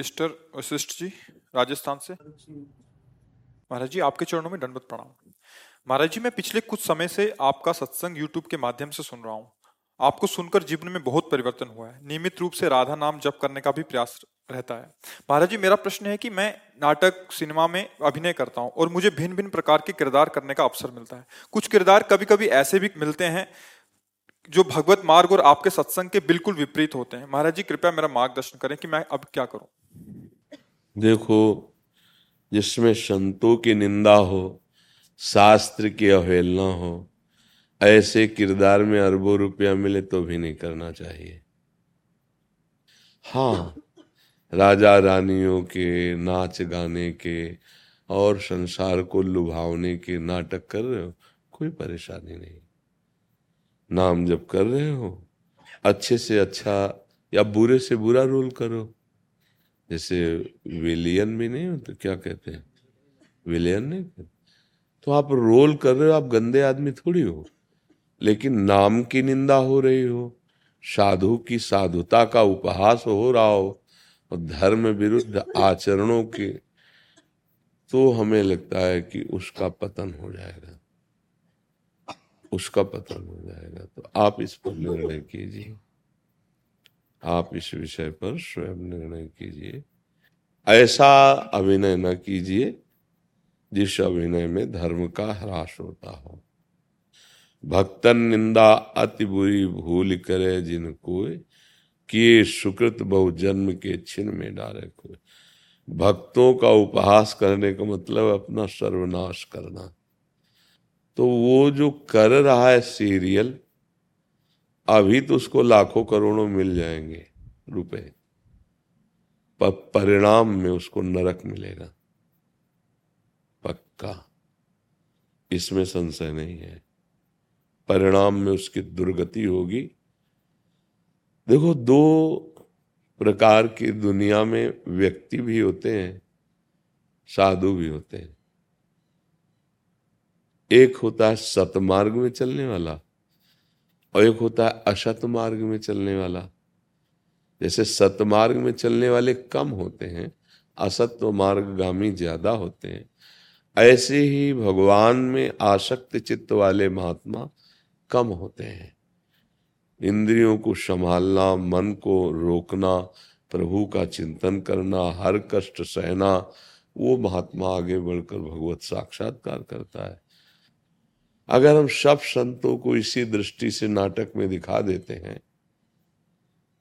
युधिष्ठर वशिष्ठ जी राजस्थान से। महाराज जी, आपके चरणों में दंडवत प्रणाम। महाराज जी, मैं पिछले कुछ समय से आपका सत्संग यूट्यूब के माध्यम से सुन रहा हूँ। आपको सुनकर जीवन में बहुत परिवर्तन हुआ है। नियमित रूप से राधा नाम जप करने का भी प्रयास रहता है। महाराज जी, मेरा प्रश्न है कि मैं नाटक, सिनेमा में अभिनय करता हूँ और मुझे भिन्न भिन्न प्रकार के किरदार करने का अवसर मिलता है। कुछ किरदार कभी कभी ऐसे भी मिलते हैं जो भगवत मार्ग और आपके सत्संग के बिल्कुल विपरीत होते हैं। महाराज जी, कृपया मेरा मार्गदर्शन करें कि मैं अब क्या करूँ। देखो, जिसमें संतों की निंदा हो, शास्त्र की अवहेलना हो, ऐसे किरदार में अरबों रुपया मिले तो भी नहीं करना चाहिए। हाँ राजा रानियों के, नाच गाने के, और संसार को लुभावने के नाटक कर रहे हो, कोई परेशानी नहीं। नाम जब कर रहे हो, अच्छे से अच्छा या बुरे से बुरा रोल करो। जैसे विलियन भी नहीं होते, क्या कहते हैं? विलियन नहीं कहते तो आप रोल कर रहे हो, आप गंदे आदमी थोड़ी हो। लेकिन नाम की निंदा हो रही हो, साधु की साधुता का उपहास हो रहा हो, और धर्म विरुद्ध आचरणों के तो हमें लगता है कि उसका पतन हो जाएगा। उसका पतन हो जाएगा। तो आप इस पर निर्णय कीजिए। आप इस विषय पर स्वयं निर्णय कीजिए। ऐसा अभिनय न कीजिए, जिस अभिनय में धर्म का ह्रास होता हो। भक्तन निंदा अति बुरी भूल करे जिन कोय किए सुकृत बहु जन्म के छिन में डारे कोई भक्तों का उपहास करने का मतलब अपना सर्वनाश करना। तो वो जो कर रहा है सीरियल अभी तो उसको लाखों करोड़ों मिल जाएँगे रुपए। पर परिणाम में उसको नरक मिलेगा। पक्का। इसमें संशय नहीं है। परिणाम में उसकी दुर्गति होगी। देखो, दो प्रकार की दुनिया में व्यक्ति भी होते हैं, साधु भी होते हैं। एक होता है सतमार्ग में चलने वाला और एक होता है असत मार्ग में चलने वाला। जैसे सतमार्ग में चलने वाले कम होते हैं असत्व मार्गगामी ज़्यादा होते हैं। ऐसे ही भगवान में आसक्त चित्त वाले महात्मा कम होते हैं। इंद्रियों को संभालना, मन को रोकना, प्रभु का चिंतन करना, हर कष्ट सहना, वो महात्मा आगे बढ़कर भगवत साक्षात्कार करता है। अगर हम सब संतों को इसी दृष्टि से नाटक में दिखा देते हैं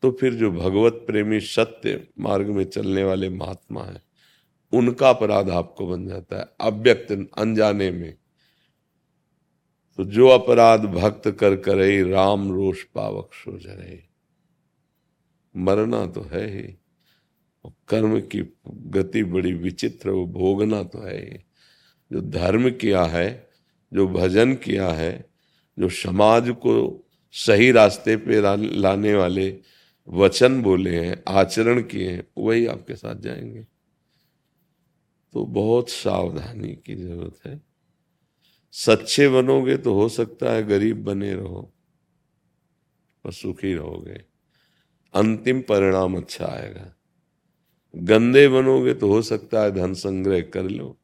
तो फिर जो भगवत प्रेमी सत्य मार्ग में चलने वाले महात्मा हैं, उनका अपराध आपको बन जाता है, अव्यक्त, अनजाने में। तो जो अपराध भक्त कर करे, राम रोष पावक सो जरे। मरना तो है ही कर्म की गति बड़ी विचित्र, वो भोगना तो है ही। जो धर्म किया है जो भजन किया है, जो समाज को सही रास्ते पे लाने वाले वचन बोले हैं, आचरण किए हैं, वही आपके साथ जाएँगे। तो बहुत सावधानी की ज़रूरत है। सच्चे बनोगे तो हो सकता है गरीब बने रहो, पर सुखी रहोगे। अंतिम परिणाम अच्छा आएगा। गंदे बनोगे तो हो सकता है धन संग्रह कर लो।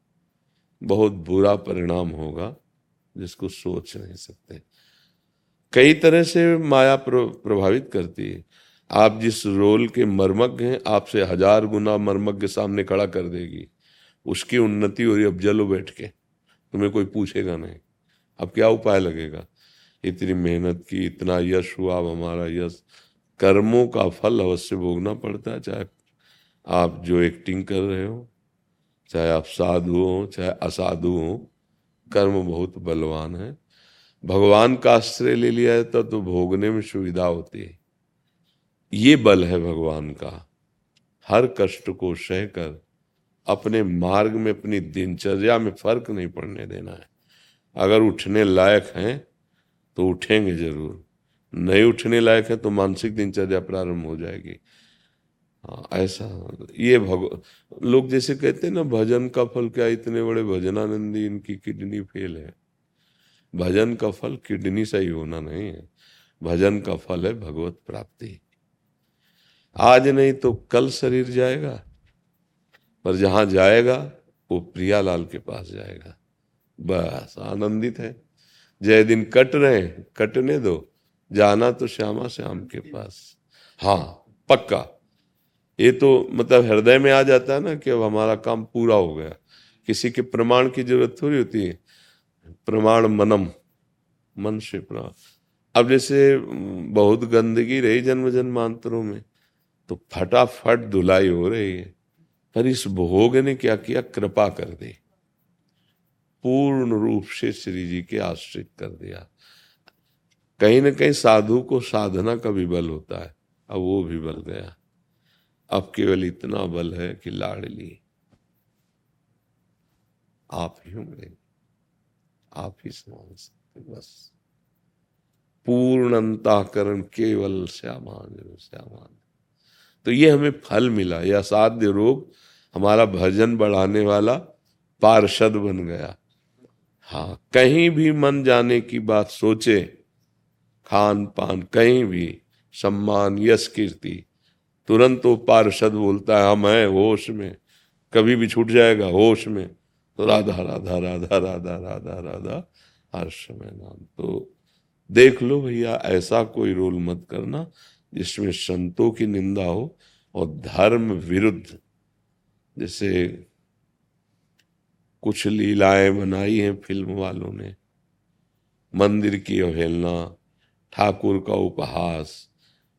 बहुत बुरा परिणाम होगा। जिसको सोच नहीं सकते। कई तरह से माया प्रभावित करती है। आप जिस रोल के मर्मज्ञ हैं, आपसे हज़ार गुना मर्मज्ञ सामने खड़ा कर देगी। उसकी उन्नति हो रही अब जलो बैठ के। तुम्हें कोई पूछेगा नहीं। अब क्या उपाय लगेगा? इतनी मेहनत की, इतना यश हुआ, अब हमारा यश। कर्मों का फल अवश्य भोगना पड़ता है। चाहे आप जो एक्टिंग कर रहे हो, चाहे आप साधु हो, चाहे असाधु हो कर्म बहुत बलवान है। भगवान का आश्रय ले लिया है तब तो भोगने में सुविधा होती है। ये बल है भगवान का। हर कष्ट को सहकर अपने मार्ग में, अपनी दिनचर्या में फ़र्क नहीं पड़ने देना है। अगर उठने लायक हैं तो उठेंगे ज़रूर। नहीं उठने लायक है तो मानसिक दिनचर्या प्रारंभ हो जाएगी। ऐसा। ये भग लोग जैसे कहते हैं ना, भजन का फल क्या, इतने बड़े भजनानंदी, इनकी किडनी फेल है। भजन का फल किडनी सही होना नहीं है। भजन का फल है भगवत प्राप्ति। आज नहीं तो कल शरीर जाएगा, पर जहाँ जाएगा, वो प्रियालाल के पास जाएगा। बस, आनंदित है। जय दिन कट रहे कटने दो। जाना तो श्यामा श्याम के पास। हाँ पक्का। ये तो मतलब हृदय में आ जाता है ना कि अब हमारा काम पूरा हो गया। किसी के प्रमाण की ज़रूरत थोड़ी होती है। प्रमाण मनम, मन से प्रमाण अब जैसे बहुत गंदगी रही जन्म जन्मांतरों में तो फटाफट धुलाई हो रही है। पर इस भोग ने क्या किया? कृपा कर दी। पूर्ण रूप से श्री जी के आश्रित कर दिया। कहीं ना कहीं साधु को साधना का भी बल होता है। अब वो भी बल गया। अब केवल इतना बल है कि लाडली, आप ही होंगे आप ही संभाल सकते बस। पूर्ण अंताकरण केवल श्यामान श्यामान तो ये हमें फल मिला यह असाध्य रोग, हमारा भजन बढ़ाने वाला पार्षद बन गया। हाँ कहीं भी मन जाने की बात सोचे खान पान कहीं भी, सम्मान यश कीर्ति तुरंत वो पार्षद बोलता है, हम हैं होश में, कभी भी छूट जाएगा होश में। तो राधा राधा राधा राधा राधा राधा, हर्ष में नाम। तो देख लो भैया, ऐसा कोई रोल मत करना जिसमें संतों की निंदा हो और धर्म विरुद्ध। जैसे कुछ लीलाएँ बनाई हैं फ़िल्म वालों ने, मंदिर की अवहेलना ठाकुर का उपहास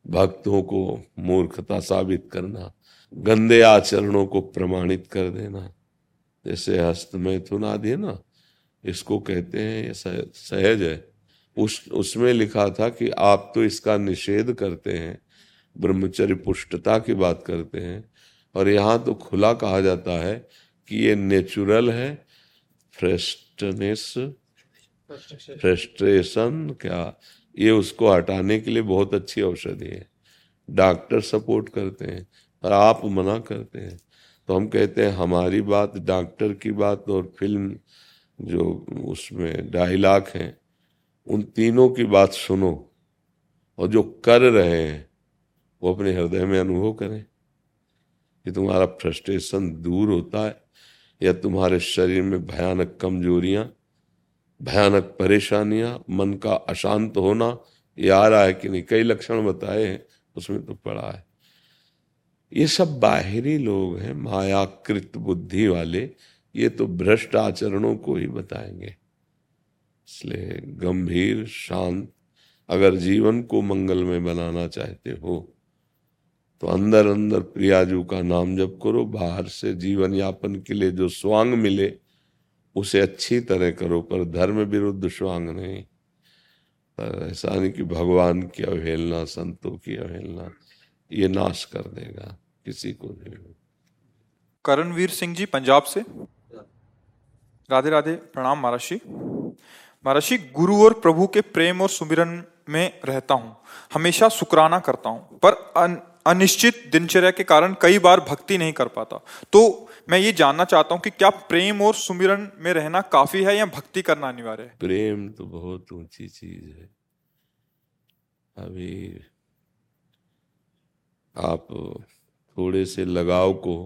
भक्तों को मूर्खता साबित करना गंदे आचरणों को प्रमाणित कर देना। जैसे हस्त मैथुन आदि है ना इसको कहते हैं ये सहज है। उस उसमें लिखा था कि आप तो इसका निषेध करते हैं ब्रह्मचर्य पुष्टता की बात करते हैं और यहाँ तो खुला कहा जाता है कि ये नेचुरल है फ्रेस्टनेस फ्रस्ट्रेशन क्या? ये उसको हटाने के लिए बहुत अच्छी औषधि है। डॉक्टर सपोर्ट करते हैं, पर आप मना करते हैं। तो हम कहते हैं, हमारी बात डॉक्टर की बात और फ़िल्म जो उसमें डायलॉग हैं, उन तीनों की बात सुनो और जो कर रहे हैं, वो अपने हृदय में अनुभव करें। कि तुम्हारा फ्रस्ट्रेशन दूर होता है या तुम्हारे शरीर में भयानक कमजोरियाँ भयानक परेशानियाँ, मन का अशांत होना, ये आ रहा है कि नहीं, कई लक्षण बताए हैं, उसमें तो पड़ा है। ये सब बाहरी लोग हैं, मायाकृत बुद्धि वाले, ये तो भ्रष्ट आचरणों को ही बताएँगे। इसलिए गंभीर, शांत, अगर जीवन को मंगल में बनाना चाहते हो तो अंदर अंदर प्रियाजू का नाम जप करो, बाहर से जीवन यापन के लिए जो स्वांग मिले उसे अच्छी तरह करो पर धर्म विरुद्ध स्वांग नहीं। पर ऐसा नहीं कि भगवान की अवहेलना संतों की अवहेलना ये नाश कर देगा किसी को नहीं। करणवीर सिंह जी पंजाब से। राधे राधे प्रणाम महाराज जी गुरु और प्रभु के प्रेम और सुमिरन में रहता हूँ हमेशा शुक्राना करता हूँ पर अन, अनिश्चित दिनचर्या के कारण कई बार भक्ति नहीं कर पाता। तो मैं ये जानना चाहता हूँ कि क्या प्रेम और सुमिरन में रहना काफ़ी है या भक्ति करना अनिवार्य है? प्रेम तो बहुत ऊँची चीज़ है। अभी आप थोड़े से लगाव को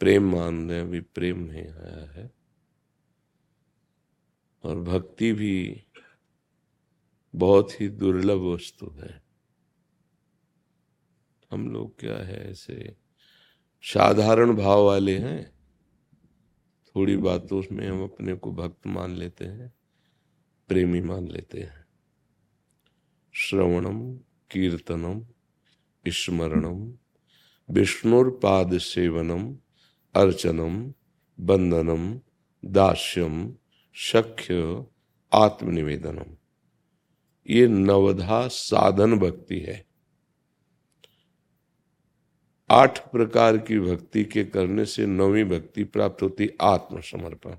प्रेम मान रहे अभी प्रेम नहीं आया है। और भक्ति भी बहुत ही दुर्लभ वस्तु है। हम लोग क्या है ऐसे साधारण भाव वाले हैं। थोड़ी बातों में हम अपने को भक्त मान लेते हैं, प्रेमी मान लेते हैं। श्रवणम, कीर्तनम, स्मरणम, विष्णुर्पाद सेवनम, अर्चनम, बंदनम, दास्यम शख्य आत्मनिवेदनम। ये नवधा साधन भक्ति है। आठ प्रकार की भक्ति के करने से नवी भक्ति प्राप्त होती आत्मसमर्पण।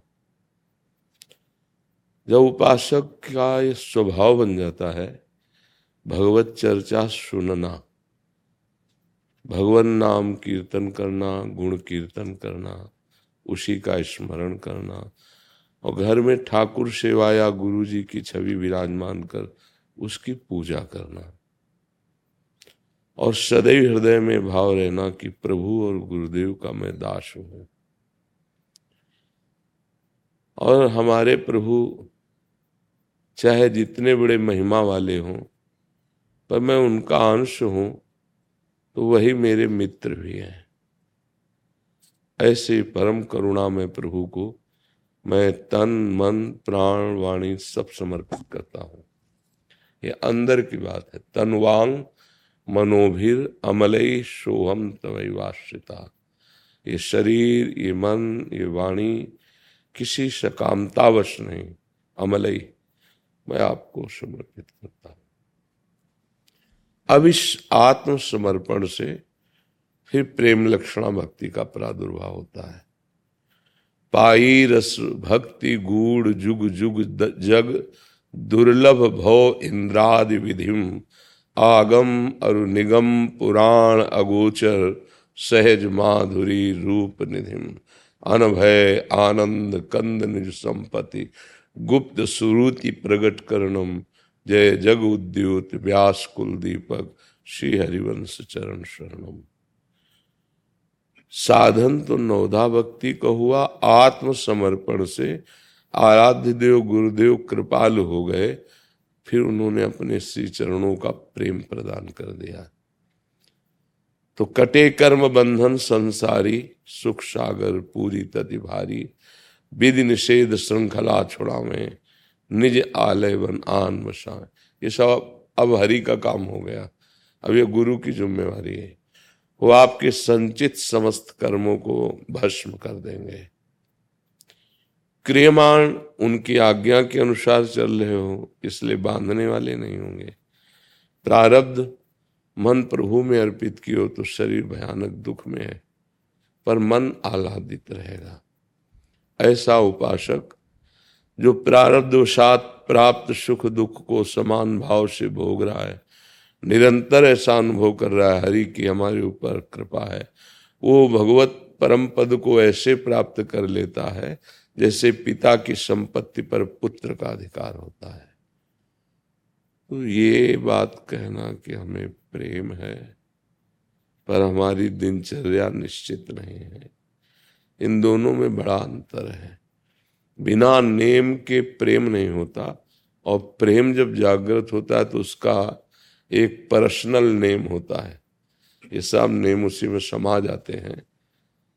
जब उपासक का ये स्वभाव बन जाता है, भगवत चर्चा सुनना, भगवान नाम कीर्तन करना, गुण कीर्तन करना, उसी का स्मरण करना, और घर में ठाकुर सेवा या गुरु जी की छवि विराजमान कर उसकी पूजा करना। और सदैव हृदय में भाव रहना कि प्रभु और गुरुदेव का मैं दास हूँ। और हमारे प्रभु, चाहे जितने बड़े महिमा वाले हों, पर मैं उनका अंश हूँ तो वही मेरे मित्र भी हैं। ऐसे परम करुणा में प्रभु को मैं तन, मन, प्राण, वाणी सब समर्पित करता हूँ। ये अंदर की बात है। तनवांग मनोभिर अमलई सोहम तवैवाश्रिता ये शरीर, ये मन, ये वाणी, किसी सकामतावश नहीं अमलई मैं आपको समर्पित करता हूँ। अब इस आत्मसमर्पण से फिर प्रेम लक्षणा भक्ति का प्रादुर्भाव होता है। पाई रस, भक्ति, गूढ़, जुग जुग जग, दुर्लभ भव, इंद्रादि विधिम आगम अरु निगम पुराण अगोचर सहज माधुरी रूप निधिम। अनभय आनंद कंद निज संपत्ति। गुप्त सुरुति प्रगट करणम। जय जग उद्योत व्यास कुल दीपक। श्री हरिवंश चरण शरणम। साधन तो नवधा भक्ति का हुआ। आत्म समर्पण से आराध्य देव गुरुदेव कृपाल हो गए। फिर उन्होंने अपने श्री चरणों का प्रेम प्रदान कर दिया। तो कटे कर्म बंधन संसारी, सुख सागर पूरी तति भारी, विधि निषेध श्रृंखला छुड़ावे, निज आलय वन आन बसाए ये सब अब हरि का काम हो गया। अब ये गुरु की जिम्मेवारी है। वो आपके संचित समस्त कर्मों को भस्म कर देंगे। क्रियमाण उनकी आज्ञा के अनुसार चल रहे हो, इसलिए बांधने वाले नहीं होंगे। प्रारब्ध, मन प्रभु में अर्पित कियो तो शरीर भयानक दुख में है, पर मन आह्लादित रहेगा। ऐसा उपासक, जो प्रारब्धवशात प्राप्त सुख दुख को समान भाव से भोग रहा है, निरंतर ऐसा अनुभव कर रहा है, हरि की हमारे ऊपर कृपा है। वो भगवत परम पद को ऐसे प्राप्त कर लेता है जैसे पिता की संपत्ति पर पुत्र का अधिकार होता है। तो ये बात कहना कि हमें प्रेम है, पर हमारी दिनचर्या निश्चित नहीं है। इन दोनों में बड़ा अंतर है। बिना नेम के प्रेम नहीं होता, और प्रेम जब जागृत होता है तो उसका एक पर्सनल नेम होता है। ये सब नेम उसी में समा जाते हैं।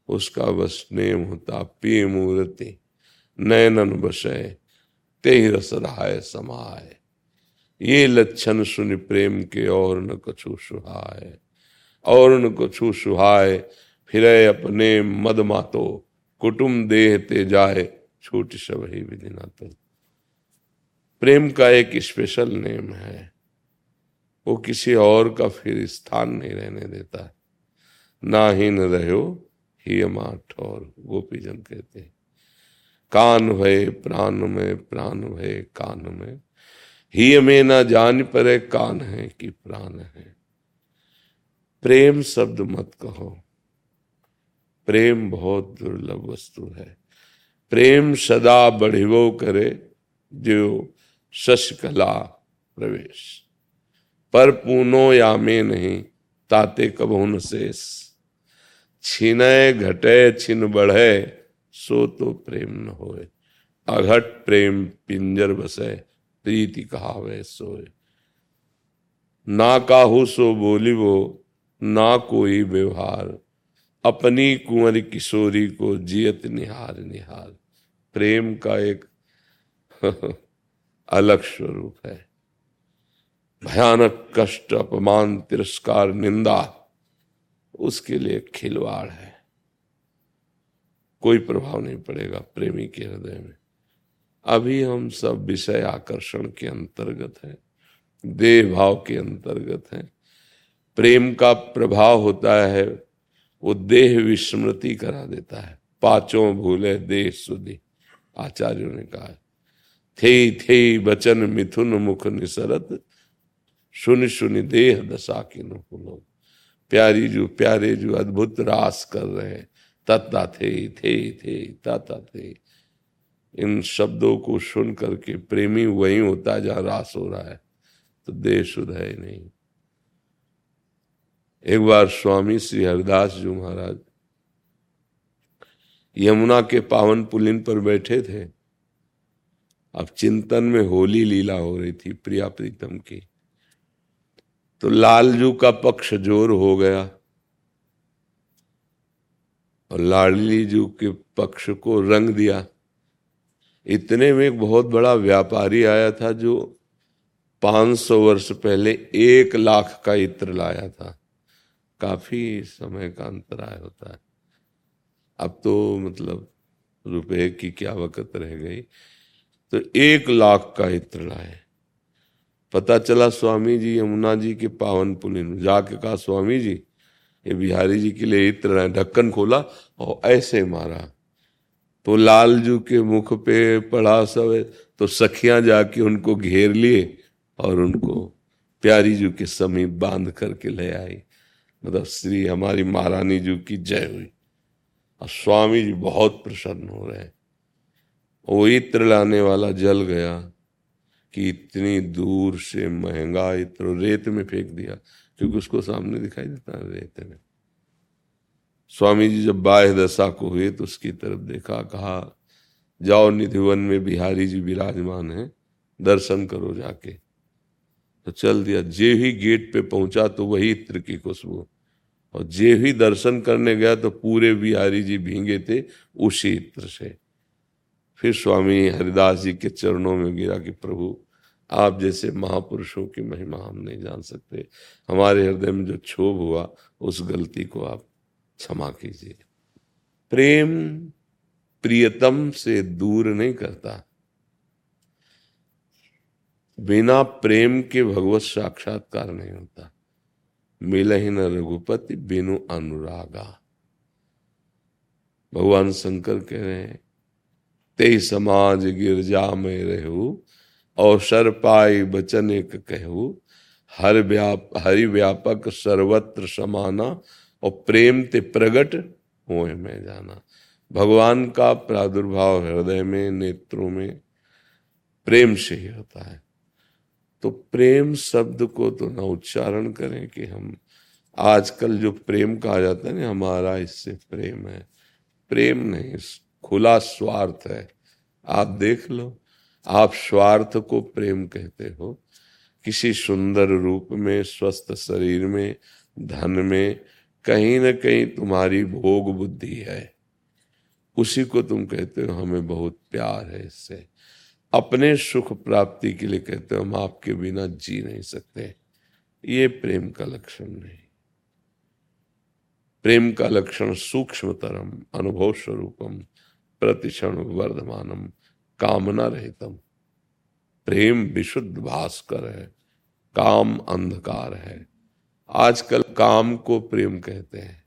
उसका बस नेम होता पी मूर्ति नयनन बसय ते रसराय समाय ये लक्षण सुन प्रेम के और न कछु सुहाय और न कछु सुहाय फिर अपने मद मातो, कुटुम देह ते जाए, छोटी सब ही विधि ना तो प्रेम का एक स्पेशल नेम है। वो किसी और का फिर स्थान नहीं रहने देता। ना ही न रहो, ही ठौर गोपी जन कहते हैं। कान भय, प्राण में, प्राण भय, कान में। ही में ना जान पर, कान है कि प्राण है। प्रेम शब्द मत कहो। प्रेम बहुत दुर्लभ वस्तु है। प्रेम सदा बढ़िवो करे जो शशकला प्रवेश। पर पूनो या में नहीं, ताते कबो न शेष। छिने घटे छिन बढ़े सो तो प्रेम न होए। अघट प्रेम पिंजर बसे, प्रीति कहावे सोए। ना काहू सो बोली वो ना कोई व्यवहार। अपनी कुंवर किशोरी को जियत निहार निहार। प्रेम का एक अलग स्वरूप है। भयानक कष्ट, अपमान, तिरस्कार, निंदा, उसके लिए खिलवाड़ है। कोई प्रभाव नहीं पड़ेगा प्रेमी के हृदय में। अभी हम सब विषय आकर्षण के अंतर्गत हैं देह भाव के अंतर्गत हैं। प्रेम का प्रभाव होता है, वो देह विस्मृति करा देता है। पाँचों भूले देह सुधी, आचार्यों ने कहा थे थे बचन मिथुन मुख निसरत सुन सुन देह दशा की नुलो प्यारी जो प्यारे जो अद्भुत रास कर रहे हैं। तत्ता थे थे थे ताता थे इन शब्दों को सुन करके प्रेमी वही होता है जहाँ रास हो रहा है तो देह शुद्ध है नहीं। एक बार स्वामी श्री हरिदास जी महाराज यमुना के पावन पुलिन पर बैठे थे। अब चिंतन में होली लीला हो रही थी, प्रिया प्रीतम की। तो लालजू का पक्ष ज़ोर हो गया। और लाडली जू के पक्ष को रंग दिया। इतने में एक बहुत बड़ा व्यापारी आया था जो 500 वर्ष पहले एक लाख का इत्र लाया था। काफ़ी समय का अंतराय होता है। अब तो मतलब रुपए की क्या वक़्त रह गई। तो एक लाख का इत्र लाए। पता चला स्वामी जी यमुना जी के पावन पुलिन जाके कहा, स्वामी जी ये बिहारी जी के लिए इत्र ढक्कन खोला और ऐसे मारा। तो लालजू के मुख पे पड़ा सब तो सखियाँ जाके उनको घेर लिए और उनको प्यारी जू के समीप बाँध करके ले आई। मतलब श्री हमारी महारानी जू की जय हुई। और स्वामी जी बहुत प्रसन्न हो रहे वो इत्र लाने वाला जल गया कि इतनी दूर से महँगा इत्र रेत में फेंक दिया। क्योंकि उसको सामने दिखाई देता है में स्वामी जी जब बाह्य दशा को हुए तो उसकी तरफ़ देखा, कहा, जाओ निधिवन में बिहारी जी विराजमान है, दर्शन करो जाके। तो चल दिया, जे ही गेट पे पहुँचा तो वही इत्र की खुशबू। और जे ही दर्शन करने गया तो पूरे बिहारी जी भींगे थे उसी इत्र से। फिर स्वामी हरिदास जी के चरणों में गिरा कि प्रभु आप जैसे महापुरुषों की महिमा हम नहीं जान सकते। हमारे हृदय में जो क्षोभ हुआ, उस गलती को आप क्षमा कीजिए। प्रेम प्रियतम से दूर नहीं करता। बिना प्रेम के भगवत साक्षात्कार नहीं होता। मिल ही न रघुपति बिनु अनुरागा। भगवान शंकर कह रहे हैं ते समाज गिरजा में रहू अवसर पाई बचन एक कहू। हर व्याप, हरि व्यापक सर्वत्र समाना और प्रेम ते प्रगट हो मैं जाना। भगवान का प्रादुर्भाव हृदय में, नेत्रों में प्रेम से ही होता है। तो प्रेम शब्द को तो ना उच्चारण करें कि हम, आजकल जो प्रेम कहा जाता है ना, हमारा इससे प्रेम है। प्रेम नहीं, खुला स्वार्थ है। आप देख लो। आप स्वार्थ को प्रेम कहते हो। किसी सुंदर रूप में, स्वस्थ शरीर में, धन में, कहीं ना कहीं तुम्हारी भोग बुद्धि है। उसी को तुम कहते हो, हमें बहुत प्यार है इससे। अपने सुख प्राप्ति के लिए कहते हो, हम आपके बिना जी नहीं सकते। ये प्रेम का लक्षण नहीं। प्रेम का लक्षण सूक्ष्मतरम, अनुभव स्वरूपम, प्रतिक्षण वर्धमानम। कामना रहितम। प्रेम विशुद्ध भास्कर है, काम अंधकार है। आजकल काम को प्रेम कहते हैं,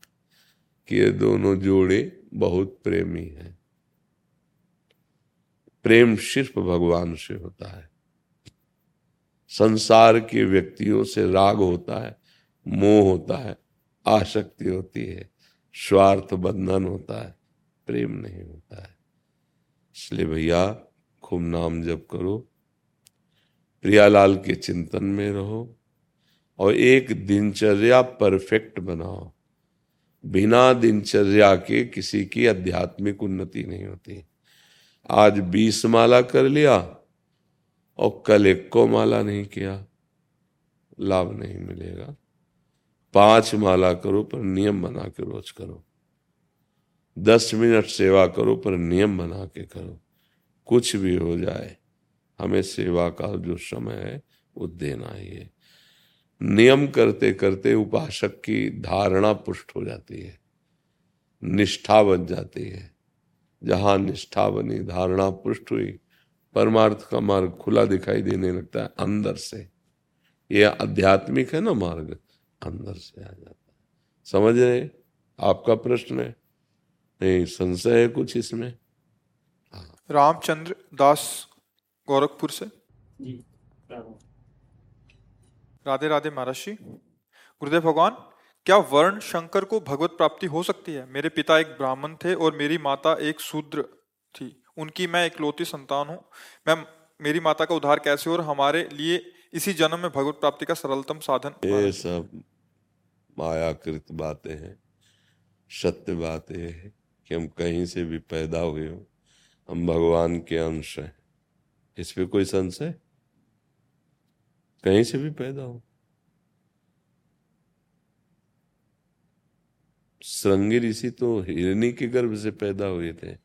कि ये दोनों जोड़े बहुत प्रेमी हैं। प्रेम सिर्फ़ भगवान से होता है। संसार के व्यक्तियों से राग होता है, मोह होता है, आसक्ति होती है, स्वार्थ बंधन होता है, प्रेम नहीं होता है। इसलिए भैया, खूब नाम जप करो। प्रियालाल के चिंतन में रहो और एक दिनचर्या परफेक्ट बनाओ। बिना दिनचर्या के किसी की आध्यात्मिक उन्नति नहीं होती। आज बीस माला कर लिया और कल एक को माला नहीं किया। लाभ नहीं मिलेगा। पाँच माला करो पर नियम बना के रोज करो। दस मिनट सेवा करो, पर नियम बना के करो। कुछ भी हो जाए, हमें सेवा का जो समय है, वो देना ही है। नियम करते करते उपासक की धारणा पुष्ट हो जाती है। निष्ठा बन जाती है। जहाँ निष्ठा बनी, धारणा पुष्ट हुई, परमार्थ का मार्ग खुला दिखाई देने लगता है, अंदर से। ये आध्यात्मिक है ना मार्ग, अंदर से आ जाता है। समझ रहे आपका प्रश्न है? नहीं संशय है कुछ इसमें। रामचंद्र दास गोरखपुर से। राधे राधे महाराज गुरुदेव भगवान क्या वर्ण शंकर को भगवत प्राप्ति हो सकती है? मेरे पिता एक ब्राह्मण थे और मेरी माता एक शूद्र थी। उनकी मैं इकलौती संतान हूँ। मैं मेरी माता का उद्धार कैसे और हमारे लिए इसी जन्म में भगवत प्राप्ति का सरलतम साधन? ये सब मायाकृत बातें हैं सत्य बात है। कि हम कहीं से भी पैदा हुए हो, हम भगवान के अंश हैं। इस पे कोई संशय? कहीं से भी पैदा हो। श्रृंगी ऋषि तो हिरणी के गर्भ से पैदा हुए थे।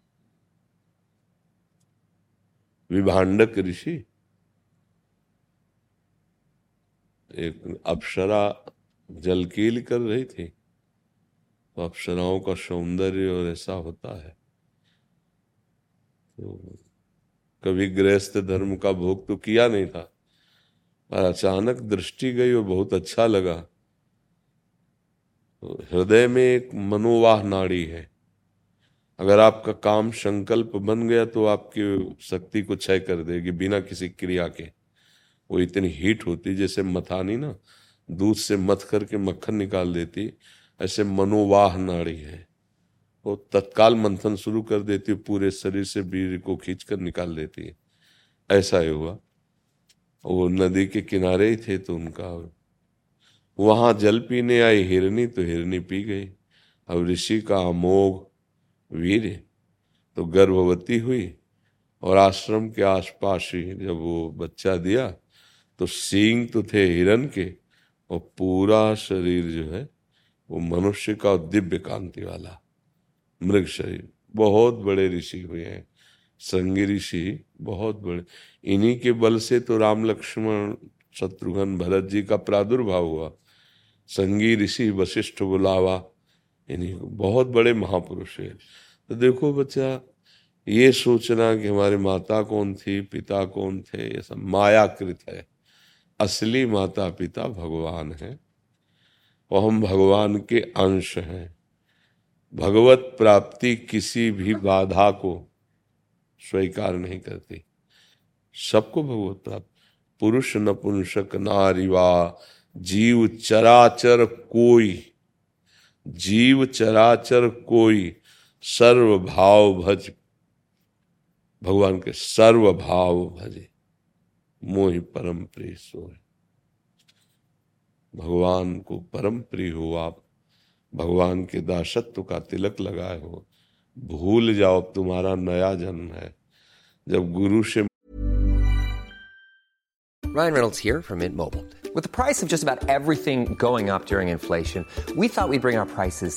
विभाडक ऋषि। एक अप्सरा जलकील कर रही थी। तो अप्सराओं का सौंदर्य और ऐसा होता है। तो कभी गृहस्थ धर्म का भोग तो किया नहीं था, पर अचानक दृष्टि गई और बहुत अच्छा लगा। तो हृदय में एक मनोवाह नाड़ी है। अगर आपका काम संकल्प बन गया तो आपकी शक्ति को क्षय कर देगी बिना किसी क्रिया के। वो इतनी हीट होती जैसे मथानी ना, दूध से मथ करके मक्खन निकाल देती ऐसे मनोवाह नाड़ी है। वो तत्काल मंथन शुरू कर देती है पूरे शरीर से वीर को खींच कर निकाल देती है। ऐसा ही हुआ। वो नदी के किनारे ही थे तो उनका वहाँ जल पीने आई हिरनी तो हिरनी पी गई। अब ऋषि का अमोघ वीर तो गर्भवती हुई और आश्रम के आसपास ही जब वो बच्चा दिया तो सींग तो थे हिरन के, और पूरा शरीर जो है वो मनुष्य का दिव्य कांति वाला मृग शरीर। बहुत बड़े ऋषि हुए हैं। संगी ऋषि बहुत बड़े। इन्हीं के बल से तो राम लक्ष्मण, शत्रुघ्न, भरत जी का प्रादुर्भाव हुआ। संगी ऋषि, वशिष्ठ बुलावा, इन्हीं बहुत बड़े महापुरुष है तो देखो बच्चा, ये सोचना कि हमारे माता कौन थी, पिता कौन थे, ये सब मायाकृत है। असली माता पिता भगवान है। और हम भगवान के अंश हैं। भगवत प्राप्ति किसी भी बाधा को स्वीकार नहीं करती। सबको भगवत प्राप्त। पुरुष नपुंसक नारिवा जीव चराचर कोई। जीव चराचर कोई सर्व भाव भज। भगवान के सर्व भाव भजे। मोहि परम प्रिय सोए भगवान को परम प्रिय हो आप भगवान के दासत्व का तिलक लगाए हो भूल जाओ अब तुम्हारा नया जन्म है जब गुरु से Ryan Reynolds here from Mint Mobile. With the price of just about everything going up during inflation, we thought we'd bring our prices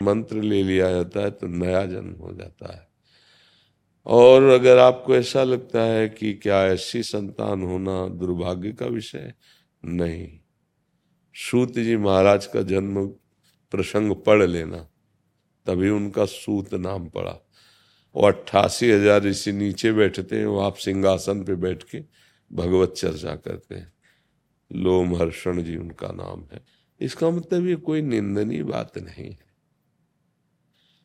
मंत्र ले लिया जाता है तो नया जन्म हो जाता है। और अगर आपको ऐसा लगता है कि क्या ऐसी संतान होना दुर्भाग्य का विषय? नहीं। सूत जी महाराज का जन्म प्रसंग पढ़ लेना, तभी उनका सूत नाम पड़ा। वो अट्ठासी हज़ार ऋषि नीचे बैठते हैं, वो आप सिंहासन पे बैठ के भगवत चर्चा करते हैं। लोम हर्षण जी उनका नाम है। इसका मतलब ये कोई निंदनीय बात नहीं है।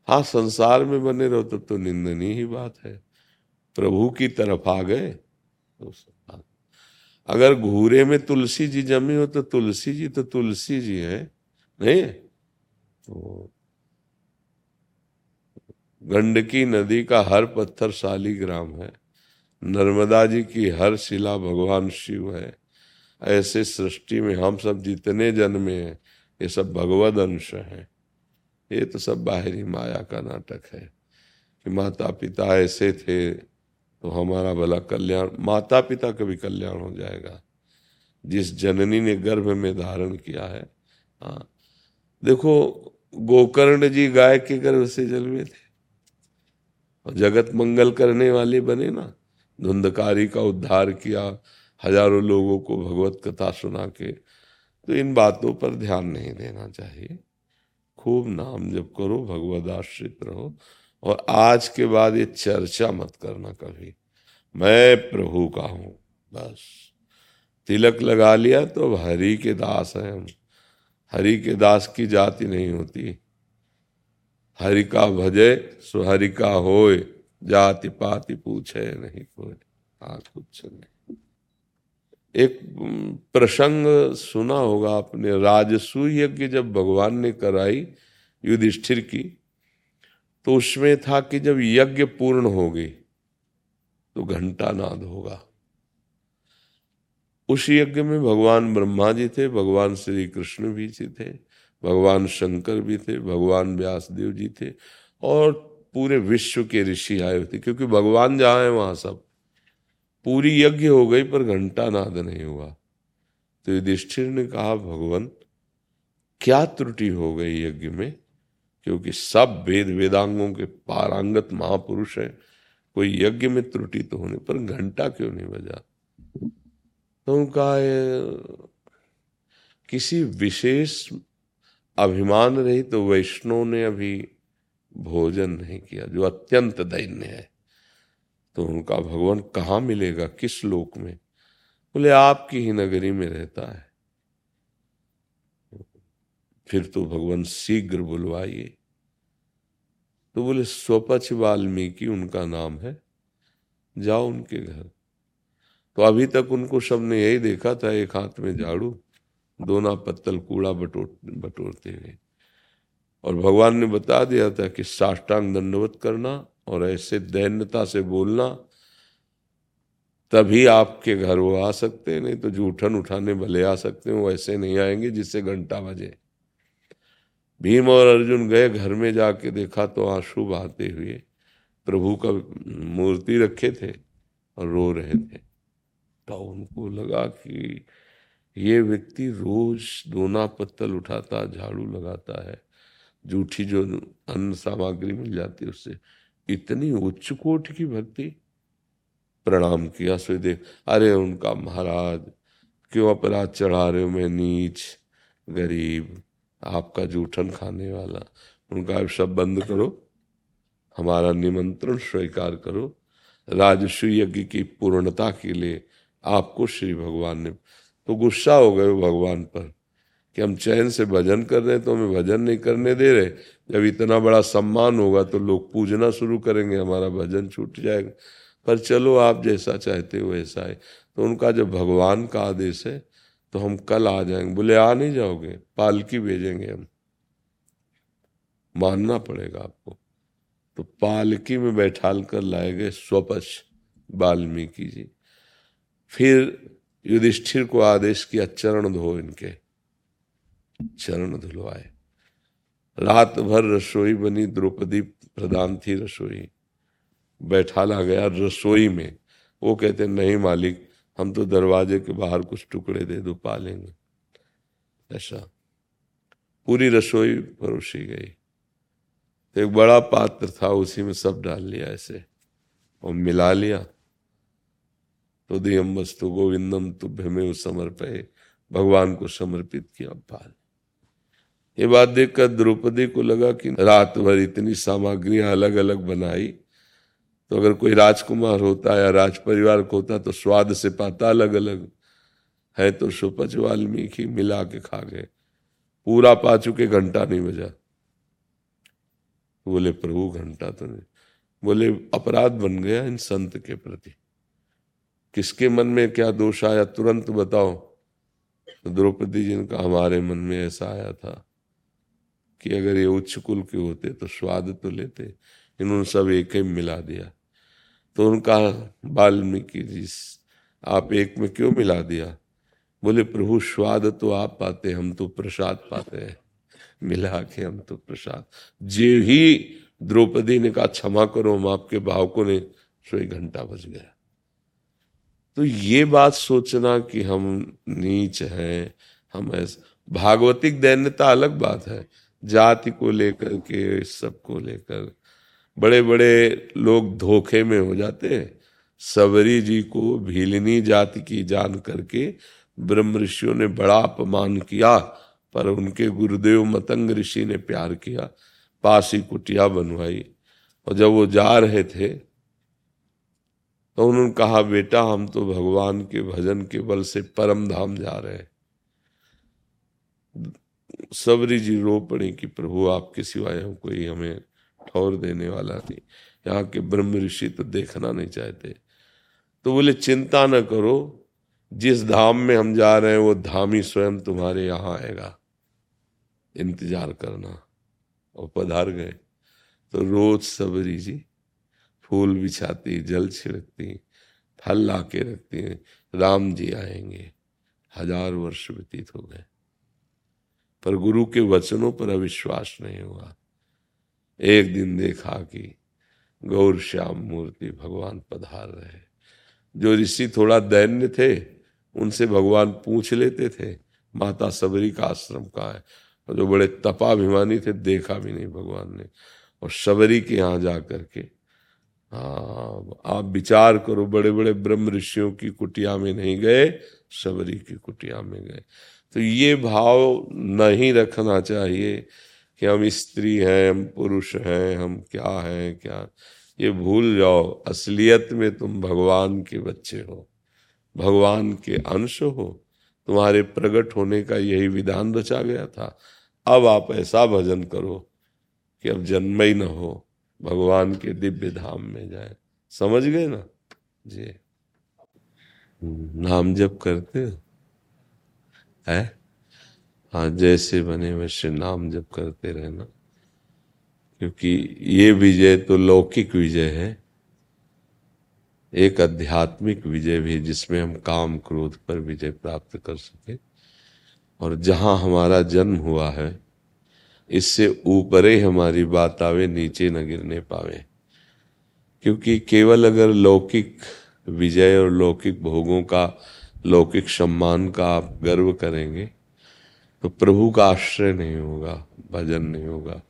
हाँ संसार में बने रहो तो, तो निंदनीय ही बात है। प्रभु की तरफ़ आ गए तो अगर घूरे में तुलसी जी जमी हो तो तुलसी जी तो तुलसी जी है नहीं? तो गंडकी नदी का हर पत्थर शालीग्राम है। नर्मदा जी की हर शिला भगवान शिव है। ऐसे सृष्टि में हम सब जितने जन्मे हैं ये सब भगवद अंश हैं। ये तो सब बाहरी माया का नाटक है कि माता पिता ऐसे थे तो हमारा भला कल्याण माता पिता का भी कल्याण हो जाएगा। जिस जननी ने गर्भ में धारण किया है हाँ। देखो, गोकर्ण जी गाय के गर्भ से जन्मे थे। और जगत मंगल करने वाले बने ना। धुंधकारी का उद्धार किया, हज़ारों लोगों को भगवत कथा सुना के। तो इन बातों पर ध्यान नहीं देना चाहिए। खूब नाम जप करो भगवत आश्रित रहो। और आज के बाद ये चर्चा मत करना कभी। मैं प्रभु का हूँ, बस। तिलक लगा लिया तो हरि के दास हैं हम। हरि के दास की जाति नहीं होती। हरि का भजे, सो हरि का होए जाति पाति पूछे नहीं कोई। हाँ कुछ नहीं। एक प्रसंग सुना होगा आपने राजसू यज्ञ जब भगवान ने कराई युधिष्ठिर की तो उसमें था कि जब यज्ञ पूर्ण हो गई तो घंटा नाद होगा। उस यज्ञ में भगवान ब्रह्मा जी थे, भगवान श्री कृष्ण भी जी थे, भगवान शंकर भी थे, भगवान व्यासदेव जी थे, और पूरे विश्व के ऋषि आए थे, क्योंकि भगवान जहाँ है, वहाँ सब पूरी यज्ञ हो गई, पर घंटा नाद नहीं हुआ। तो युधिष्ठिर ने कहा, भगवान, क्या त्रुटि हो गई यज्ञ में? क्योंकि सब वेद वेदांगों के पारांगत महापुरुष हैं। कोई यज्ञ में त्रुटि तो होने, पर घंटा क्यों नहीं बजा? तो उनका किसी विशेष अभिमान रही तो वैष्णव ने अभी भोजन नहीं किया, जो अत्यंत दैन्य है। तो उनका भगवान कहाँ मिलेगा? किस लोक में? बोले, आपकी ही नगरी में रहता है। फिर तो भगवान शीघ्र बुलवाइए। तो बोले, स्वपच वाल्मीकि उनका नाम है, जाओ उनके घर। तो अभी तक उनको सबने यही देखा था, एक हाथ में झाड़ू, दोना पत्तल कूड़ा बटोर, बटोरते हुए। और भगवान ने बता दिया था कि साष्टांग दंडवत करना और ऐसे दैन्यता से बोलना, तभी आपके घर वो आ सकते नहीं तो जूठन उठाने भले आ सकते हैं, वो ऐसे नहीं आएँगे जिससे घंटा बजे। भीम और अर्जुन गए घर में जाके देखा तो आँसू बहाते हुए प्रभु का मूर्ति रखे थे और रो रहे थे। तो उनको लगा कि ये व्यक्ति रोज दोना पत्तल उठाता, झाड़ू लगाता है। जूठी जो अन्न सामग्री मिल जाती है उससे इतनी उच्च कोट की भक्ति। प्रणाम किया देख। अरे उनका महाराज, क्यों अपराध चढ़ा रहे हो? मैं नीच, गरीब, आपका जूठन खाने वाला। उनका सब बंद करो। हमारा निमंत्रण स्वीकार करो। राजस्व यज्ञ की पूर्णता के लिए आपको श्री भगवान ने तो गुस्सा हो गए भगवान पर। कि हम चैन से भजन कर रहे हैं तो हमें भजन नहीं करने दे रहे। जब इतना बड़ा सम्मान होगा तो लोग पूजना शुरू करेंगे, हमारा भजन छूट जाएगा। पर चलो, आप जैसा चाहते हो वैसा है। तो उनका जब भगवान का आदेश है तो हम कल आ जाएँगे। बोले, आ नहीं जाओगे? पालकी भेजेंगे हम। मानना पड़ेगा आपको। तो पालकी में बैठाल कर लाए गए स्वपच वाल्मीकि जी। फिर युधिष्ठिर को आदेश किया, चरण धो इनके। चरण धुलवाए। रात भर रसोई बनी, द्रौपदी प्रधान थी रसोई। बैठाला गया रसोई में। वो कहते, नहीं मालिक, हम तो दरवाजे के बाहर कुछ टुकड़े दे दो, पालेंगे। ऐसा। पूरी रसोई परोसी गई। तो एक बड़ा पात्र था, उसी में सब डाल लिया ऐसे। और मिला लिया। तो दियम वस्तु गोविंदम तुभ्य में समर्पय। भगवान को समर्पित किया, पाल। ये बात देखकर द्रौपदी को लगा कि रात भर इतनी सामग्रियाँ अलग अलग बनाई तो अगर कोई राजकुमार होता या राज परिवार को होता तो स्वाद से पाता अलग अलग है तो सुपच वाल्मीकि मिला के खा गए। पूरा पा चुके, घंटा नहीं बजा। बोले, प्रभु, घंटा तो नहीं। बोले, अपराध बन गया इन संत के प्रति। किसके मन में क्या दोष आया तुरंत बताओ। तो द्रौपदी जी का हमारे मन में ऐसा आया था। कि अगर ये उच्च कुल के होते तो स्वाद तो लेते। इन्होंने सब एक ही मिला दिया। तो उनका वाल्मीकि जी, आप एक में क्यों मिला दिया? बोले, प्रभु, स्वाद तो आप पाते, हम तो प्रसाद पाते हैं। मिला के हम तो प्रसाद। जे ही द्रौपदी ने कहा, क्षमा करो, हम आपके भावकों ने सोई घंटा बज गया। तो ये बात सोचना कि हम नीच हैं, हम ऐसा, भागवतिक दैन्यता अलग बात है। जाति को लेकर के, सबको लेकर। बड़े बड़े लोग धोखे में हो जाते हैं। सबरी जी को भीलनी जाति की जान करके ब्रह्म ऋषियों ने बड़ा अपमान किया, पर उनके गुरुदेव मतंग ऋषि ने प्यार किया, पासी कुटिया बनवाई। और जब वो जा रहे थे तो उन्होंने कहा, बेटा, हम तो भगवान के भजन के बल से परम धाम जा रहे हैं। सबरी जी रो पड़ी कि प्रभु, आपके सिवाय हम कोई हमें ठौर देने वाला नहीं। यहाँ के ब्रह्म ऋषि तो देखना नहीं चाहते। तो बोले, चिंता न करो, जिस धाम में हम जा रहे हैं, वो धाम ही स्वयं तुम्हारे यहाँ आएगा। इंतज़ार करना। और पधार गए। तो रोज सबरी जी फूल बिछाती, जल छिड़कती, फल ला के रखती राम जी आएँगे। हज़ार वर्ष व्यतीत हो गए। पर गुरु के वचनों पर अविश्वास नहीं हुआ। एक दिन देखा कि गौर श्याम मूर्ति भगवान पधार रहे जो ऋषि थोड़ा दैन्य थे, उनसे भगवान पूछ लेते थे, माता सबरी का आश्रम कहाँ है? और जो बड़े तपाभिमानी थे, देखा भी नहीं भगवान ने। और सबरी के यहाँ जा करके हाँ आप विचार करो बड़े बड़े ब्रह्म ऋषियों की कुटिया में नहीं गए, सबरी की कुटिया में गए। तो ये भाव नहीं रखना चाहिए कि हम स्त्री हैं, हम पुरुष हैं, हम क्या हैं, क्या। ये भूल जाओ, असलियत में तुम भगवान के बच्चे हो। भगवान के अंश हो। तुम्हारे प्रकट होने का यही विधान रचा गया था। अब आप ऐसा भजन करो कि अब जन्म ही न हो, भगवान के दिव्य धाम में जाए। समझ गए ना? जी। नाम जप करते हो? है? हाँ जैसे बने वैसे नाम जप करते रहना। क्योंकि ये विजय तो लौकिक विजय है। एक आध्यात्मिक विजय भी जिसमें हम काम क्रोध पर विजय प्राप्त कर सके। और जहाँ हमारा जन्म हुआ है, इससे ऊपर हमारी बात आवे नीचे न गिरने पावे। क्योंकि केवल अगर लौकिक विजय और लौकिक भोगों का लौकिक सम्मान का आप गर्व करेंगे तो प्रभु का आश्रय नहीं होगा, भजन नहीं होगा।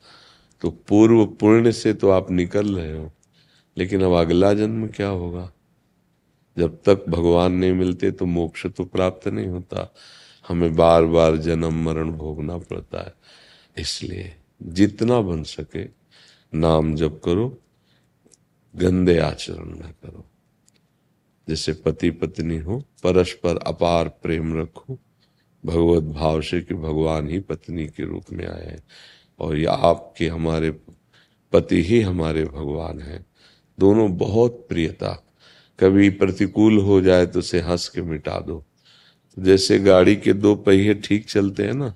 तो पूर्व पुण्य से तो आप निकल रहे हो, लेकिन अब अगला जन्म क्या होगा? जब तक भगवान नहीं मिलते तो मोक्ष तो प्राप्त नहीं होता। हमें बार बार जन्म मरण भोगना पड़ता है। इसलिए जितना बन सके नाम जप करो, गंदे आचरण न करो। जैसे पति पत्नी हो, परस्पर अपार प्रेम रखो। भगवत भाव से कि भगवान ही पत्नी के रूप में आए हैं। और ये आपके हमारे पति ही हमारे भगवान हैं। दोनों बहुत प्रियता। कभी प्रतिकूल हो जाए तो उसे हंस के मिटा दो। जैसे गाड़ी के दो पहिए ठीक चलते हैं ना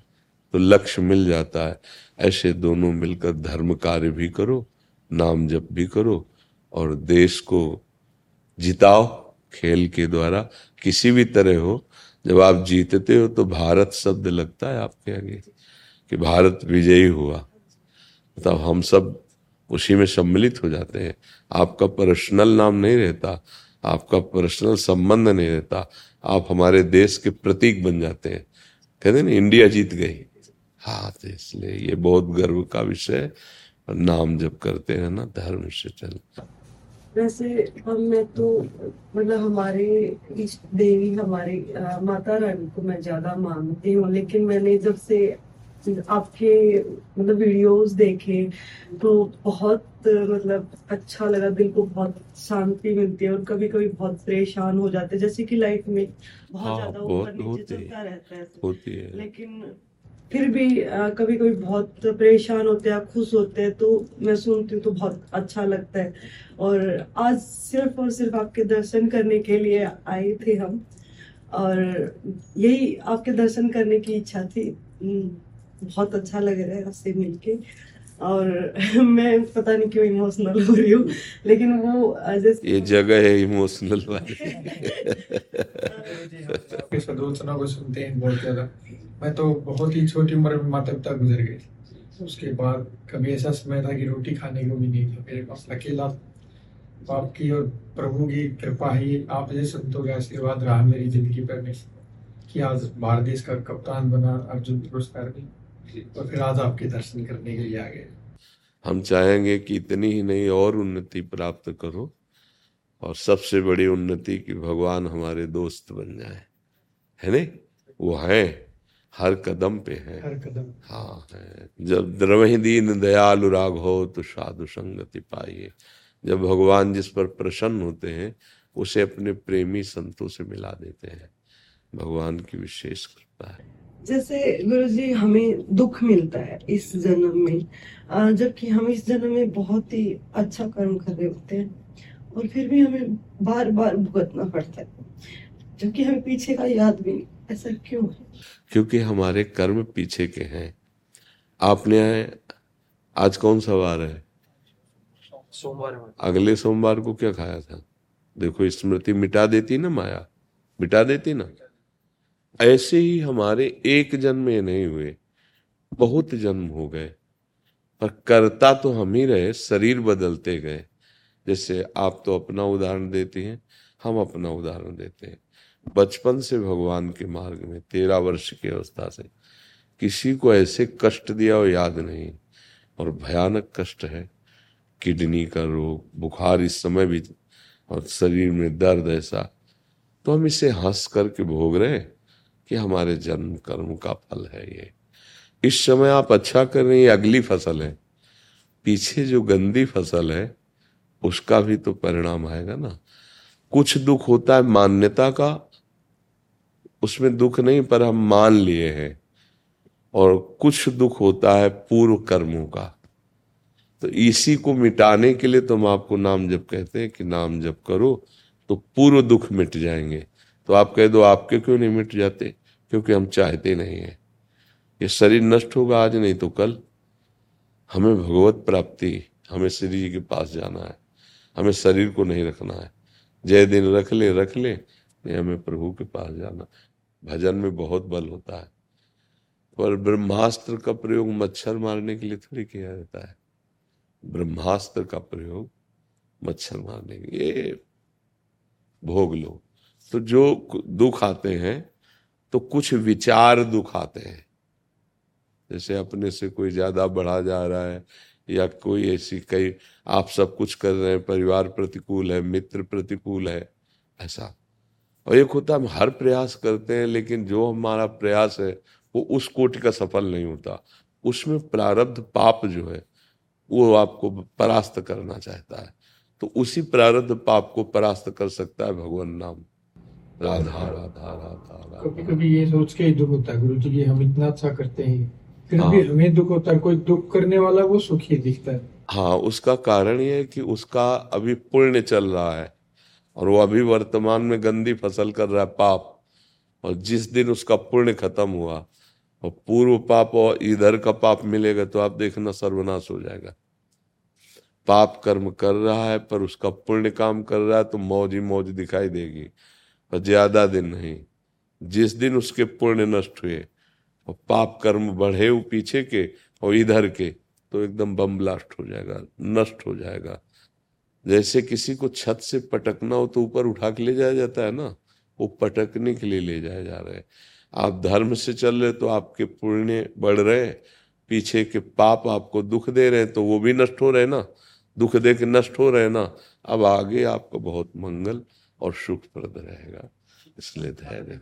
तो लक्ष्य मिल जाता है। ऐसे दोनों मिलकर धर्म कार्य भी करो, नाम जप भी करो और देश को जिताओ। खेल के द्वारा किसी भी तरह हो, जब आप जीतते हो तो भारत शब्द लगता है आपके आगे कि भारत विजयी हुआ। मतलब हम सब उसी में सम्मिलित हो जाते हैं। आपका पर्सनल नाम नहीं रहता, आपका पर्सनल संबंध नहीं रहता, आप हमारे देश के प्रतीक बन जाते हैं। कहते ना, इंडिया जीत गई। हाँ तो इसलिए ये बहुत गर्व का विषय है। नाम जब करते हैं ना, धर्म से चल वैसे हम मैं तो मतलब हमारे इष्ट देवी हमारे माता रानी को मैं ज़्यादा मानती हूँ लेकिन मैंने जब से आपके मतलब वीडियोस देखे तो बहुत मतलब अच्छा लगा दिल को बहुत शांति मिलती है और कभी कभी बहुत परेशान हो जाते हैं जैसे कि लाइफ में बहुत हाँ, ज़्यादा ऊपर नीचे चलता रहता है होती है। लेकिन फिर भी आ, कभी कभी बहुत परेशान होते हैं खुश होते हैं तो मैं सुनती हूँ तो बहुत अच्छा लगता है। और आज सिर्फ़ और सिर्फ़ आपके दर्शन करने के लिए आए थे हम और यही आपके दर्शन करने की इच्छा थी। बहुत अच्छा लग रहा है आपसे मिलके। और मैं पता नहीं क्यों इमोशनल हो रही हूँ लेकिन वो जैसे ये जगह है इमोशनल वाली। आपके को सुनते हैं बहुत ज़्यादा। मैं तो बहुत ही छोटी उम्र में माता पिता गुजर गए। थे उसके बाद कभी ऐसा समय था कि रोटी खाने को भी नहीं था। मेरे पास अकेला तो आपकी और प्रभु की कृपा ही आप जैसे संतों का आशीर्वाद रहा मेरी ज़िंदगी पर में कि आज भारत देश का कप्तान बना अर्जुन पुरस्कार में और फिर आज आपके दर्शन करने के लिए आ गए। हम चाहेंगे कि इतनी ही नहीं और उन्नति प्राप्त करो और सबसे बड़ी उन्नति कि भगवान हमारे दोस्त बन जाए। है नहीं? वो हैं। हर कदम पे है। हर कदम हाँ है। जब द्रवहि दीन दयालु राग हो तो साधु संगति पाइए। जब भगवान जिस पर प्रसन्न होते हैं उसे अपने प्रेमी संतों से मिला देते हैं। भगवान की विशेष कृपा है। जैसे गुरु जी हमें दुख मिलता है इस जन्म में। जबकि हम इस जन्म में बहुत ही अच्छा कर्म कर रहे होते हैं और फिर भी हमें बार बार भुगतना पड़ता है। जबकि हमें पीछे का याद भी नहीं। ऐसा क्यों है? क्योंकि हमारे कर्म पीछे के हैं। आपने आए आज कौन सा वार है? सोमवार अगले सोमवार को क्या खाया था? देखो स्मृति मिटा देती ना माया? मिटा देती ना? ऐसे ही हमारे एक जन्म में नहीं हुए। बहुत जन्म हो गए। पर करता तो हम ही रहे शरीर बदलते गए। जैसे आप तो अपना उदाहरण देती हैं हम अपना उदाहरण देते हैं। बचपन से भगवान के मार्ग में, तेरह वर्ष की अवस्था से, किसी को ऐसे कष्ट दिया हो याद नहीं। और भयानक कष्ट है, किडनी का रोग, बुखार इस समय भी और शरीर में दर्द ऐसा। तो हम इसे हंस करके भोग रहे हैं कि हमारे जन्म कर्म का फल है ये। इस समय आप अच्छा कर रहे हैं अगली फ़सल है। पीछे जो गंदी फ़सल है, उसका भी तो परिणाम आएगा ना। कुछ दुख होता है मान्यता का उसमें दुख नहीं, पर हम मान लिए हैं। और कुछ दुख होता है पूर्व कर्मों का। तो इसी को मिटाने के लिए तो हम आपको नाम जप कहते हैं कि नाम जप करो तो पूर्व दुख मिट जाएँगे। तो आप कह दो, आपके क्यों नहीं मिट जाते? क्योंकि हम चाहते नहीं हैं। ये शरीर नष्ट होगा आज, नहीं तो कल। हमें भगवत प्राप्ति, हमें श्री जी के पास जाना है। हमें शरीर को नहीं रखना है। जय दिन रख ले रख ले, नहीं, हमें प्रभु के पास जाना। भजन में बहुत बल होता है। पर ब्रह्मास्त्र का प्रयोग मच्छर मारने के लिए थोड़ी किया जाता है। ब्रह्मास्त्र का प्रयोग मच्छर मारने के लिए। भोग लो। तो जो दुख आते हैं तो कुछ विचार दुख आते हैं। जैसे अपने से कोई ज़्यादा बढ़ा जा रहा है, या कोई ऐसी कई, आप सब कुछ कर रहे हैं, परिवार प्रतिकूल है, मित्र प्रतिकूल है, ऐसा। और एक होता हम हर प्रयास करते हैं लेकिन जो हमारा प्रयास है वो उस कोटि का सफल नहीं होता। उसमें प्रारब्ध पाप जो है वो आपको परास्त करना चाहता है। तो उसी प्रारब्ध पाप को परास्त कर सकता है भगवान नाम। राधा राधा राधा राधा। कभी कभी ये सोच के ही दुख होता है गुरु जी हम इतना अच्छा करते हैं। फिर हाँ। भी हमें दुख होता है कोई दुख करने वाला वो सुखी दिखता है। हाँ उसका कारण ये है कि उसका अभी पुण्य चल रहा है। और वो अभी वर्तमान में गंदी फ़सल कर रहा है पाप। और जिस दिन उसका पुण्य खत्म हुआ, और पूर्व पाप और इधर का पाप मिलेगा तो आप देखना सर्वनाश हो जाएगा। पाप कर्म कर रहा है, पर उसका पुण्य काम कर रहा है तो मौज ही मौज दिखाई देगी। पर ज़्यादा दिन नहीं, जिस दिन उसके पुण्य नष्ट हुए, और पाप कर्म बढ़े पीछे के और इधर के तो एकदम बम ब्लास्ट हो जाएगा, नष्ट हो जाएगा। जैसे किसी को छत से पटकना हो तो ऊपर उठा के ले जाया जाता है ना? वो पटकने के लिए ले जाया जा रहे हैं। आप धर्म से चल रहे तो आपके पुण्य बढ़ रहे पीछे के पाप आपको दुख दे रहे हैं तो वो भी नष्ट हो रहे ना? दुख दे के नष्ट हो रहे ना? अब आगे आपका बहुत मंगल और सुखप्रद रहेगा। इसलिए धैर्य।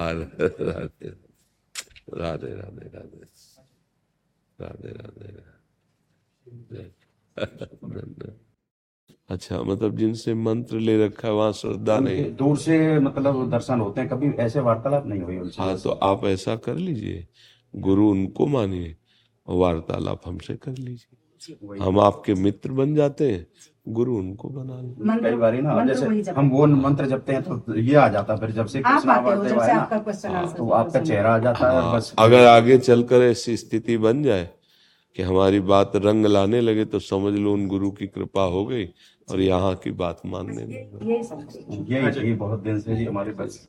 राधे राधे राधे राधे। राधे राधे राधे। धन्यवाद। अच्छा मतलब जिनसे मंत्र ले रखा है वहाँ श्रद्धा नहीं दूर से मतलब दर्शन होते हैं कभी ऐसे वार्तालाप नहीं हुई उनसे। हाँ तो आप ऐसा कर लीजिए गुरु उनको मानिए और वार्तालाप हमसे कर लीजिए। हम आपके मित्र बन जाते हैं गुरु उनको बना लें। कई बार ना जैसे हम वो मंत्र जपते हैं तो ये आ जाता है फिर जब से कृष्ण वासुदेव है ना तो आपका चेहरा आ जाता है बस। अगर आगे चलकर ऐसी स्थिति बन जाए कि हमारी बात रंग लाने लगे तो समझ लो उन गुरु की कृपा हो गई और यहाँ की बात मानने लगे। ये ये बहुत दिन से जी हमारे बस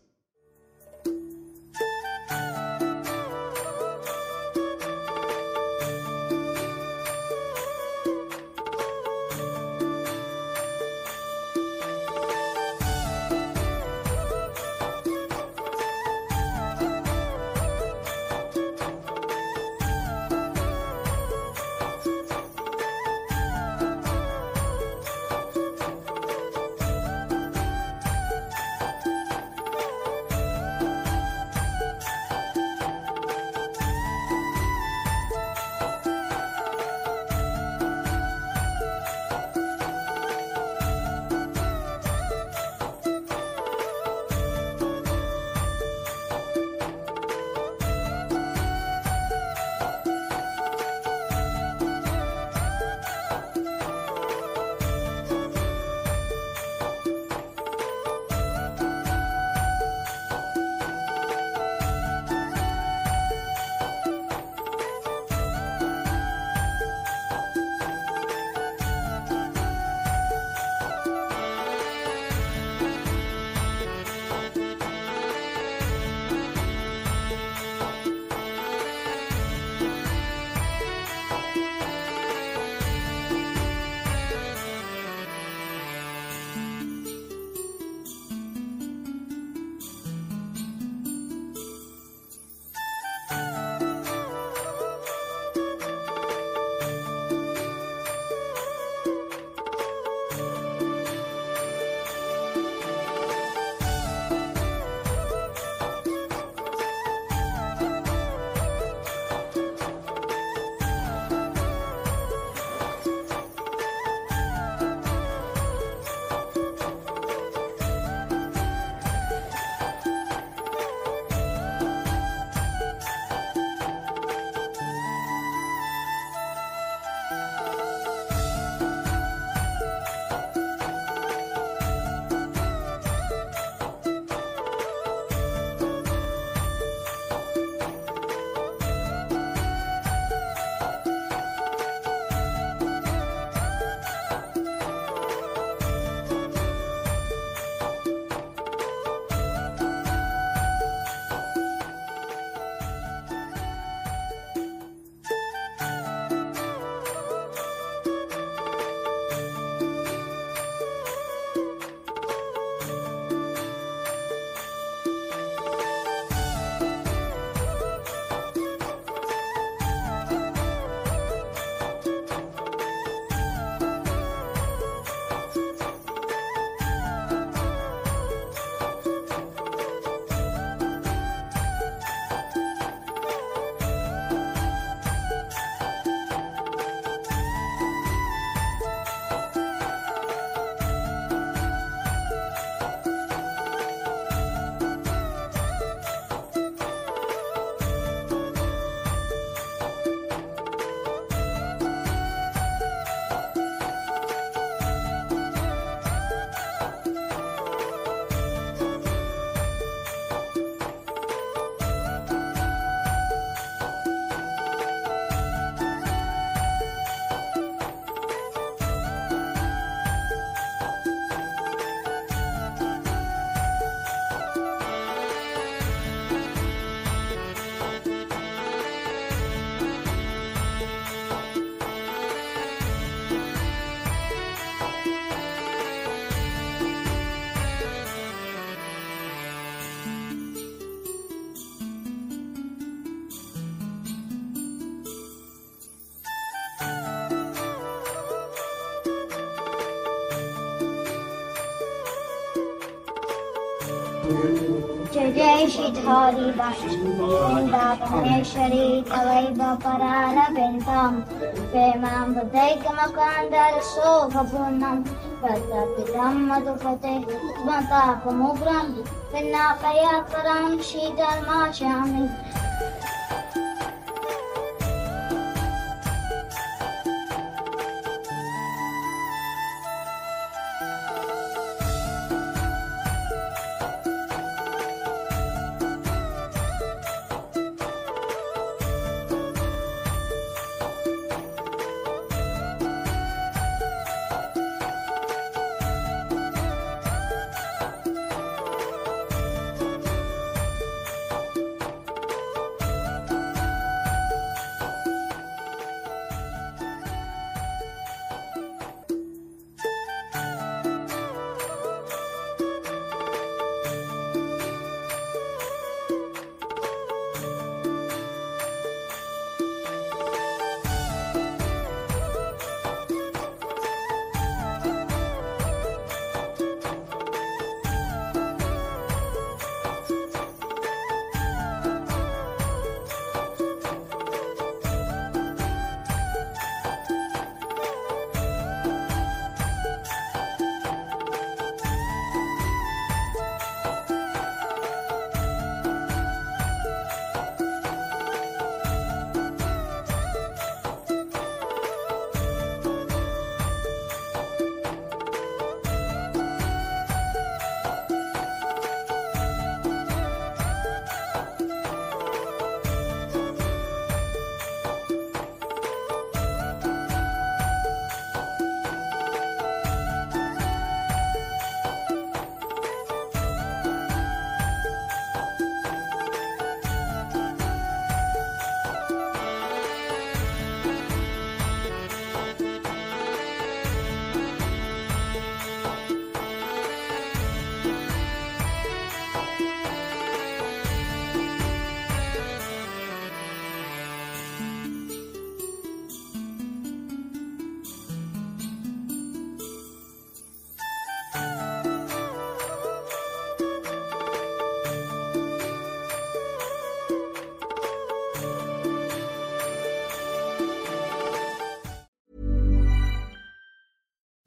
बुद्धैकमकान्दरशोभपूर्णं प्रतपितं मधुपते पिन्नाकयात्परां श्रीधर्माश्यामि